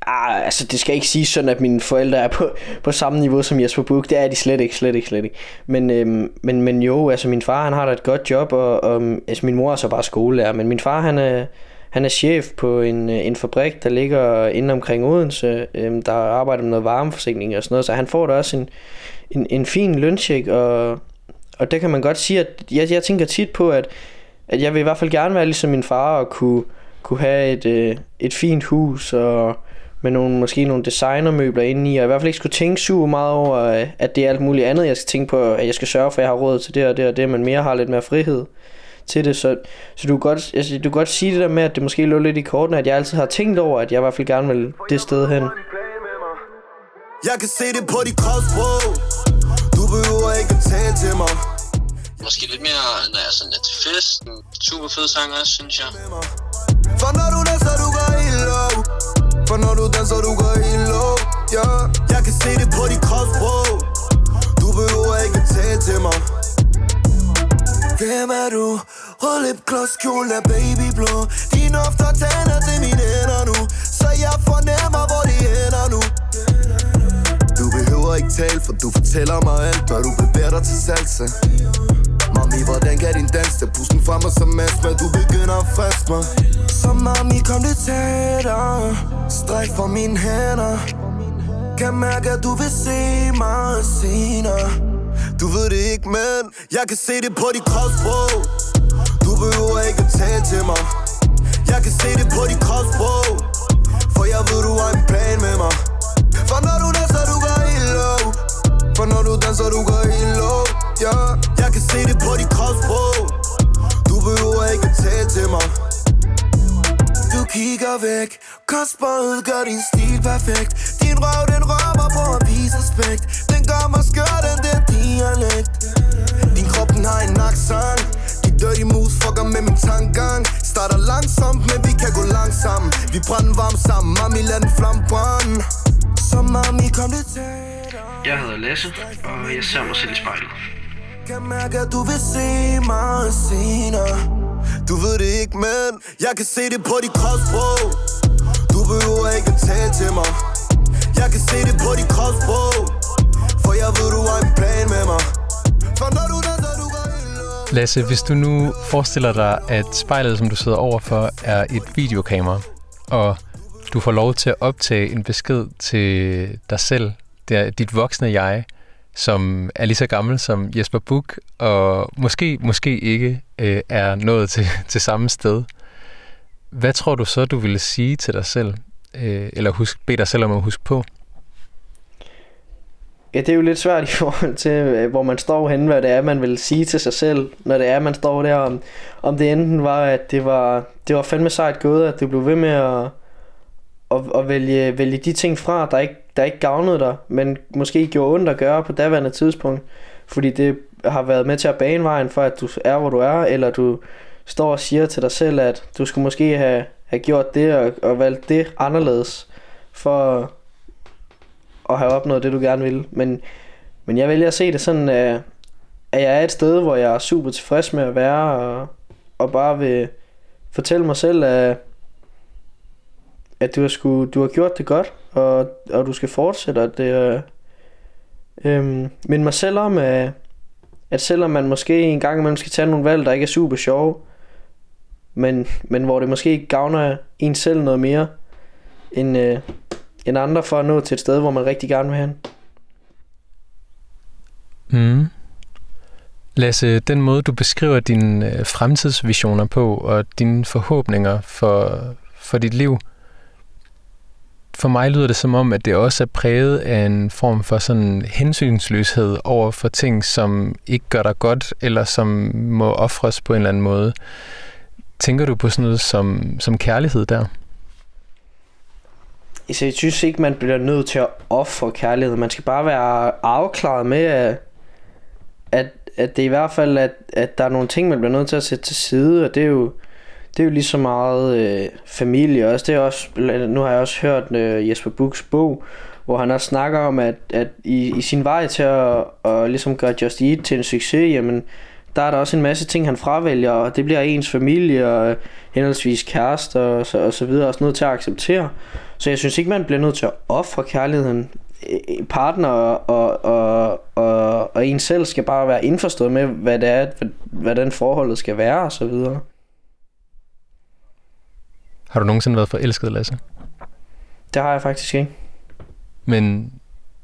Ah, altså det skal ikke sige sådan, at mine forældre er på, på samme niveau som Jesper Buch. Det er de slet ikke, slet ikke, slet ikke. Men, øhm, men, men jo, altså min far han har da et godt job, og, og altså min mor er så bare skolelærer. Men min far han er, han er chef på en, øh, en fabrik, der ligger inde omkring Odense, øhm, der arbejder med noget varmeforsikring og sådan noget. Så han får da også en, en, en fin løncheck, og, og det kan man godt sige, at jeg, jeg tænker tit på, at, at jeg vil i hvert fald gerne være ligesom min far og kunne, kunne have et, øh, et fint hus og med nogle, måske nogle designermøbler inde i, og i hvert fald ikke skulle tænke super meget over, at det er alt muligt andet, jeg skal tænke på, at jeg skal sørge for, at jeg har råd til det og det og det, men mere har lidt mere frihed til det, så, så du, kan godt, altså, du kan godt sige det der med, at det måske lå lidt i kortene, at jeg altid har tænkt over, at jeg i hvert fald gerne vil det sted hen. Jeg kan se det på de kropsprog Du behøver ikke at tale til mig Måske lidt mere, når jeg sådan er til fest. Super fed sang også, synes jeg. For når du danser, du går For når du danser, du går helt low yeah. Jeg kan se det på de kropsprog Du behøver ikke tale til mig. Hvem er du? Rød lipgloss, klods, kjole er babyblå Dine hofter tænder til mine hænder nu Så jeg fornemmer, hvor de ender nu. Du behøver ikke tale, for du fortæller mig alt Når du bevæger dig til salsa. Mami, hvordan kan din dans til pusten fra mig som astma Du begynder at fast mig Så mami, kom lidt tættere Stræk for mine hænder Kan mærke, at du vil se mig senere Du ved det ikke, men Jeg kan se det på dit kropsprog Du behøver ikke at tale til mig. Jeg kan se det på dit kropsprog For jeg ved, du har en plan med mig. For når du for når du danser, du går helt low. Yeah. Jeg kan se det på dit kropsprog. Du behøver ikke at tale til mig. Du kigger væk. Kostbåret gør din stil perfekt. Din røv, den rømmer på at vise respekt. Den gør mig skør, den der dialekt. Din krop, den har en accent De dirty moves fucker med min tankegang. Starter langsomt, men vi kan gå langsomt Vi brænder varm sammen, mami lad den flamme brænde. Så mami, kom det til. Jeg hedder Lasse, og jeg ser mig selv i spejlet. kan mærke, at du vil se mig senere. Du ved det ikke, men Jeg kan se det på dit kropsprog. Du behøver ikke at tale til mig. Jeg kan se det på dit kropsprog. For jeg ved, du har en plan med mig. For når du danser, du går helt low Lasse, hvis du nu forestiller dig, at spejlet, som du sidder overfor, er et videokamera, og du får lov til at optage en besked til dig selv, det er dit voksne jeg, som er lige så gammel som Jesper Buch, og måske, måske ikke øh, er nået til, (laughs) til samme sted. Hvad tror du så, du ville sige til dig selv? øh, eller husk, bede dig selv om at huske på? Ja, det er jo lidt svært i (laughs) forhold til, øh, hvor man står henne, hvad det er, man vil sige til sig selv, når det er, man står der. Om, om det enten var, at det var, det var fandme sejt gået, at du blev ved med at, at, at vælge, vælge de ting fra, der ikke, der ikke gavnede dig, men måske gjorde ondt at gøre på daværende tidspunkt. Fordi det har været med til at bane vejen for, at du er, hvor du er, eller du står og siger til dig selv, at du skulle måske have, have gjort det og, og valgt det anderledes, for at have opnået det, du gerne vil. Men, men jeg vælger at se det sådan, at, at jeg er et sted, hvor jeg er super tilfreds med at være, og, og bare vil fortælle mig selv, at, at du, har sku, du har gjort det godt, og, og du skal fortsætte, at det øh, øh, men mig selv om, at, at selvom man måske en gang imellem skal tage nogle valg, der ikke er super sjove, men, men hvor det måske gavner en selv noget mere, end, øh, end andre for at nå til et sted, hvor man rigtig gerne vil hen. Mm. Lasse, den måde du beskriver dine øh, fremtidsvisioner på og dine forhåbninger for, for dit liv, for mig lyder det som om, at det også er præget af en form for sådan hensynsløshed over for ting, som ikke gør dig godt, eller som må ofres på en eller anden måde. Tænker du på sådan noget som, som kærlighed der? Så jeg synes ikke, man bliver nødt til at ofre kærlighed. Man skal bare være afklaret med, at, at, at det er i hvert fald, at, at der er nogle ting, man bliver nødt til at sætte til side, og det er jo, det er jo lige så meget øh, familie også. Det er også. Nu har jeg også hørt øh, Jesper Buchs bog, hvor han også snakker om, at, at i, i sin vej til at, at ligesom gøre Just Eat til en succes, jamen, der er der også en masse ting, han fravælger, og det bliver ens familie og øh, henholdsvis kærester og så, og så videre også nødt til at acceptere. Så jeg synes ikke, man bliver nødt til at ofre kærligheden. E, e, partner og, og, og, og, og en selv skal bare være indforstået med, hvad det er, hvordan forholdet skal være og så videre. Har du nogensinde været forelsket, Lasse? Det har jeg faktisk ikke. Men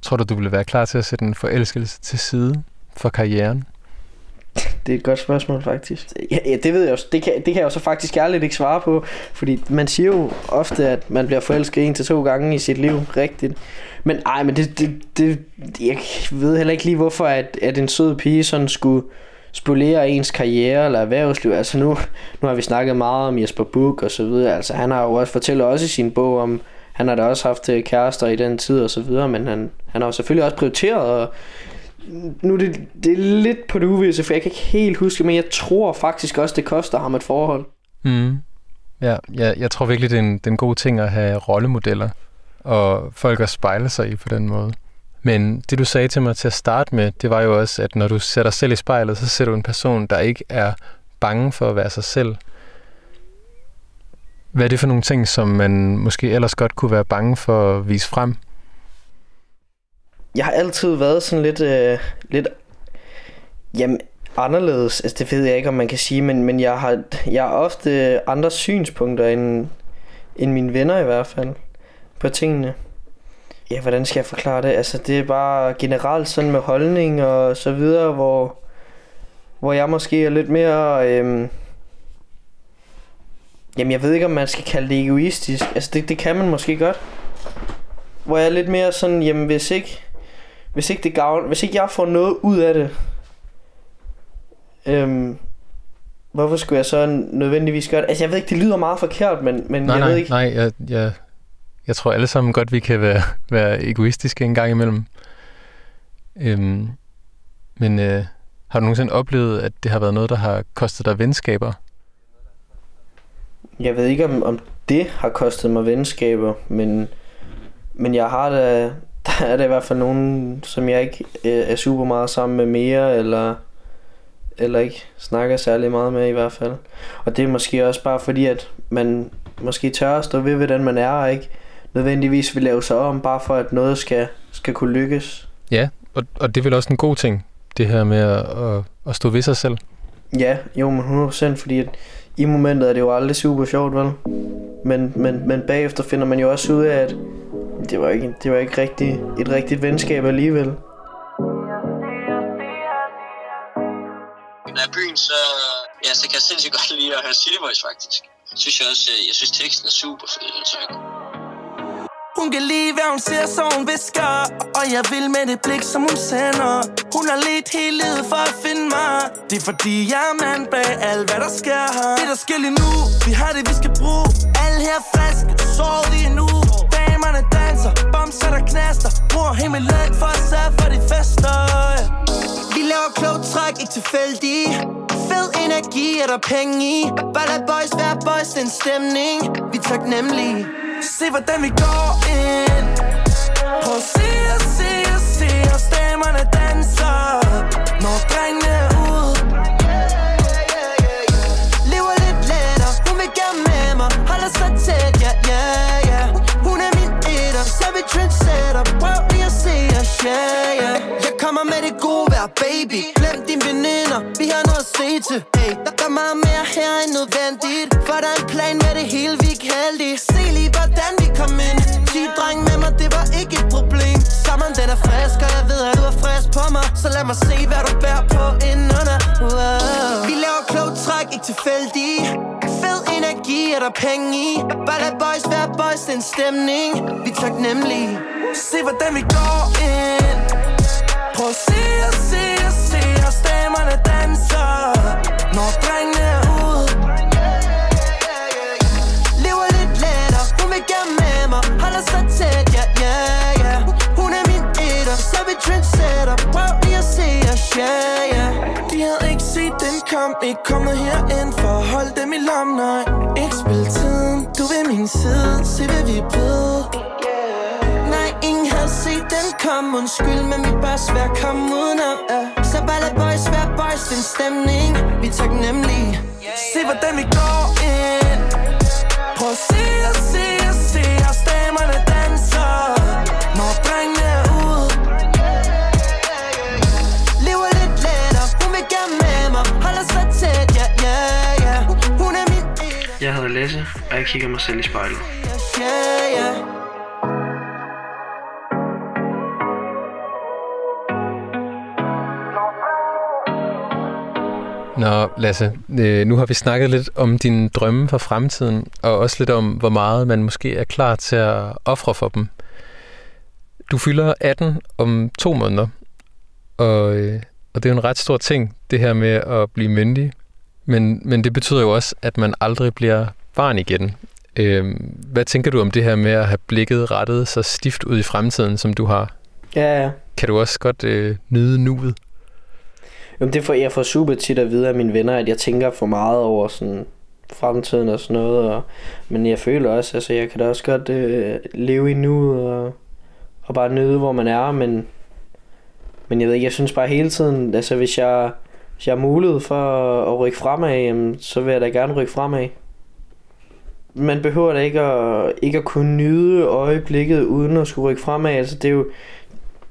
tror du, du ville være klar til at sætte en forelskelse til side for karrieren? Det er et godt spørgsmål, faktisk. Ja, ja det ved jeg også. Det kan, det kan jeg jo så faktisk ærligt ikke svare på. Fordi man siger jo ofte, at man bliver forelsket en til to gange i sit liv. Rigtigt. Men ej, men det, det, det, jeg ved heller ikke lige, hvorfor at, at en sød pige sådan skulle spolere ens karriere eller erhvervsliv. Altså nu, nu har vi snakket meget om Jesper Buch og så videre. Altså han har jo også fortæller også i sin bog om, han har da også haft øh, kærester i den tid og så videre, men han, han har jo selvfølgelig også prioriteret og nu er det, det er lidt på det uvisse, for jeg kan ikke helt huske, men jeg tror faktisk også, det koster ham et forhold. Mm. Ja, jeg, jeg tror virkelig, det er, en, det er en god ting at have rollemodeller, og folk at spejle sig i på den måde. Men det du sagde til mig til at starte med, det var jo også, at når du ser dig selv i spejlet, så ser du en person, der ikke er bange for at være sig selv. Hvad er det for nogle ting, som man måske ellers godt kunne være bange for at vise frem? Jeg har altid været sådan lidt, øh, lidt jamen, anderledes. Altså, det ved jeg ikke, om man kan sige, men, men jeg, har, jeg har ofte andre synspunkter end, end mine venner i hvert fald på tingene. Ja, hvordan skal jeg forklare det? Altså, det er bare generelt sådan med holdning og så videre, hvor, hvor jeg måske er lidt mere... Øhm, jamen, jeg ved ikke, om man skal kalde det egoistisk. Altså, det, det kan man måske godt. Hvor jeg er lidt mere sådan, jamen, hvis ikke... Hvis ikke det gavn, hvis ikke jeg får noget ud af det, øhm, hvorfor skulle jeg så nødvendigvis gøre det? Altså, jeg ved ikke, det lyder meget forkert, men, men nej, jeg nej, ved ikke... Nej, jeg, jeg, jeg tror alle sammen godt, vi kan være, være egoistiske en gang imellem. Øhm, men øh, har du nogensinde oplevet, at det har været noget, der har kostet dig venskaber? Jeg ved ikke, om, om det har kostet mig venskaber, men, men jeg har da, (laughs) der er der i hvert fald nogen, som jeg ikke øh, er super meget sammen med mere, eller, eller ikke snakker særlig meget med i hvert fald. Og det er måske også bare fordi, at man måske tør at stå ved, hvordan man er, og ikke nødvendigvis vil lave sig om, bare for at noget skal, skal kunne lykkes. Ja, og, og det er vel også en god ting, det her med at, at, at stå ved sig selv. Ja, jo, men 100%, fordi at i momentet er det jo aldrig super sjovt, vel? Men, men, men bagefter finder man jo også ud af, at det var ikke, det var ikke rigtig, et rigtigt venskab alligevel. Når jeg er byen, så, ja, så kan jeg sindssygt godt lide at høre City Boys, faktisk. Jeg synes jeg også, jeg synes teksten er super fed, den sang. Hun kan lide, hvad hun ser, så hun visker. Og jeg vil med det blik, som hun sender. Hun har lidt hele livet for at finde mig. Det er fordi, jeg er mand bag alt, hvad der sker her. Det der sker lige nu, vi har det, vi skal bruge. Alle her friske, sovet lige nu Damerne danser, bomser der knaster. Bruger himmeløn for at sørge for de fester. Vi laver klogt træk, ikke tilfældige. Fed energi, er der penge i. Bare lad boys være boys, den stemning. Vi er taknemmelige Se hvordan vi går ind. Prøv at se og se og se os damerne danser Når drengene er ud Lever lidt lettere, hun vil gerne med mig. Holder sig tæt, ja, ja, ja. Hun er min etter, så vi trendsetter. Prøv lige at se os, ja, ja. Jeg kommer med det gode vejr, baby. Glem dine veninder, vi har noget at se til. Hey, der er meget mere her end nødvendigt. For der er en plan med det hele, er frisk, og jeg ved at du er frisk på mig. Så lad mig se hvad du bærer på indenunder wow. Vi laver klogt træk, ikke tilfældige Fed energi, er der penge i. Bare lad boys være boys, den stemning. Vi er taknemmelige Se hvordan vi går ind. Prøv at se og se og se Og stemmerne danser. Når drengene yeah, yeah De havde ikke set den kom Ikke kommet herind for at holde dem i lom, nej Ikke spil tiden, du ved min side. Se hvad vi er blevet. Nej, ingen havde set den kom Undskyld, men vi bare svært kom udenom ja. Så bare lad boys være boys, den stemning. Vi er taknemmelige Se hvordan vi går ind. Prøv at se og se. Og jeg kigger mig selv i spejlet. ja, ja Nå, Lasse, øh, nu har vi snakket lidt om dine drømme for fremtiden, og også lidt om, hvor meget man måske er klar til at ofre for dem. Du fylder 18 om to måneder, og, øh, og det er jo en ret stor ting, det her med at blive myndig. Men, men det betyder jo også, at man aldrig bliver barn igen. Øh, hvad tænker du om det her med at have blikket rettet så stift ud i fremtiden, som du har? Ja, ja. Kan du også godt øh, nyde nuet? Jamen, det får, jeg får super tit at vide af mine venner, at jeg tænker for meget over sådan fremtiden og sådan noget. Og, men jeg føler også, altså jeg kan da også godt øh, leve i nuet og, og bare nyde, hvor man er. Men, men jeg ved ikke, jeg synes bare hele tiden, altså hvis jeg, hvis jeg har mulighed for at, at rykke fremad, jamen, så vil jeg da gerne rykke fremad. Man behøver da ikke at, ikke at kunne nyde øjeblikket uden at skulle rykke fremad. Altså det er jo,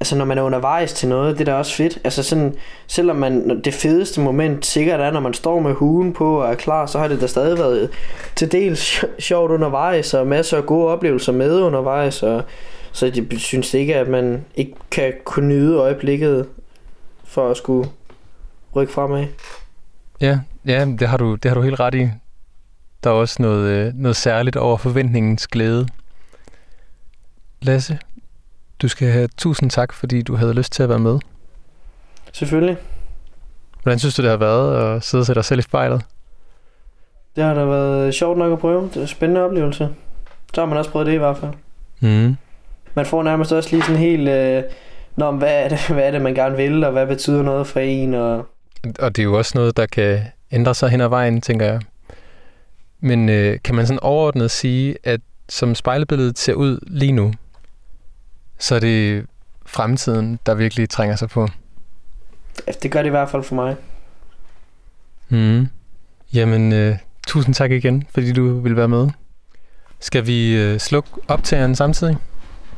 altså når man er undervejs til noget, det er da også fedt. Altså sådan, selvom man, det fedeste moment sikkert er, når man står med huen på og er klar, så har det da stadig været til dels sjovt undervejs, og masser af gode oplevelser med undervejs, og så jeg synes ikke, at man ikke kan kunne nyde øjeblikket for at skulle rykke fremad. Ja, ja det, har du, det har du helt ret i. Der er også noget, øh, noget særligt over forventningens glæde. Lasse, du skal have tusind tak, fordi du havde lyst til at være med. Selvfølgelig. Hvordan synes du, det har været at sidde og sætte dig selv i spejlet? Det har da været sjovt nok at prøve. Det er en spændende oplevelse. Så har man også prøvet det i hvert fald. Mm. Man får nærmest også lige sådan helt... Øh, Nå, hvad er, det, (laughs) hvad er det, man gerne vil, og hvad betyder noget for en? Og... Og det er jo også noget, der kan ændre sig hen ad vejen, tænker jeg. Men øh, kan man sådan overordnet sige, at som spejlebilledet ser ud lige nu, så er det fremtiden, der virkelig trænger sig på. Det gør det i hvert fald for mig. Mm. Jamen, øh, tusind tak igen, fordi du vil være med. Skal vi øh, slukke optageren samtidig?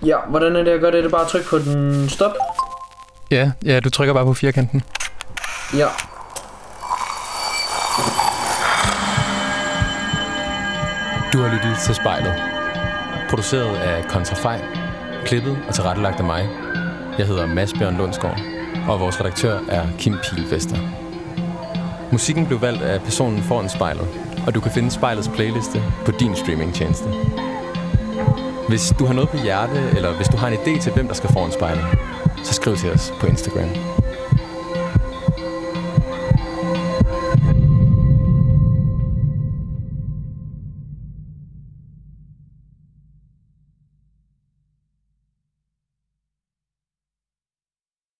Ja, hvordan er det, jeg gør det? Er det bare at trykke på den stop? Ja, ja, du trykker bare på firkanten. Ja. Du har lyttet til spejlet. Produceret af Kontrafej. Klippet og tilrettelagt af mig. Jeg hedder Mads Bjørn Lundsgaard, og vores redaktør er Kim Pilvester. Musikken blev valgt af personen foran spejlet, og du kan finde spejlets playliste på din streamingtjeneste. Hvis du har noget på hjerte, eller hvis du har en idé til, hvem der skal foran spejlet, så skriv til os på Instagram.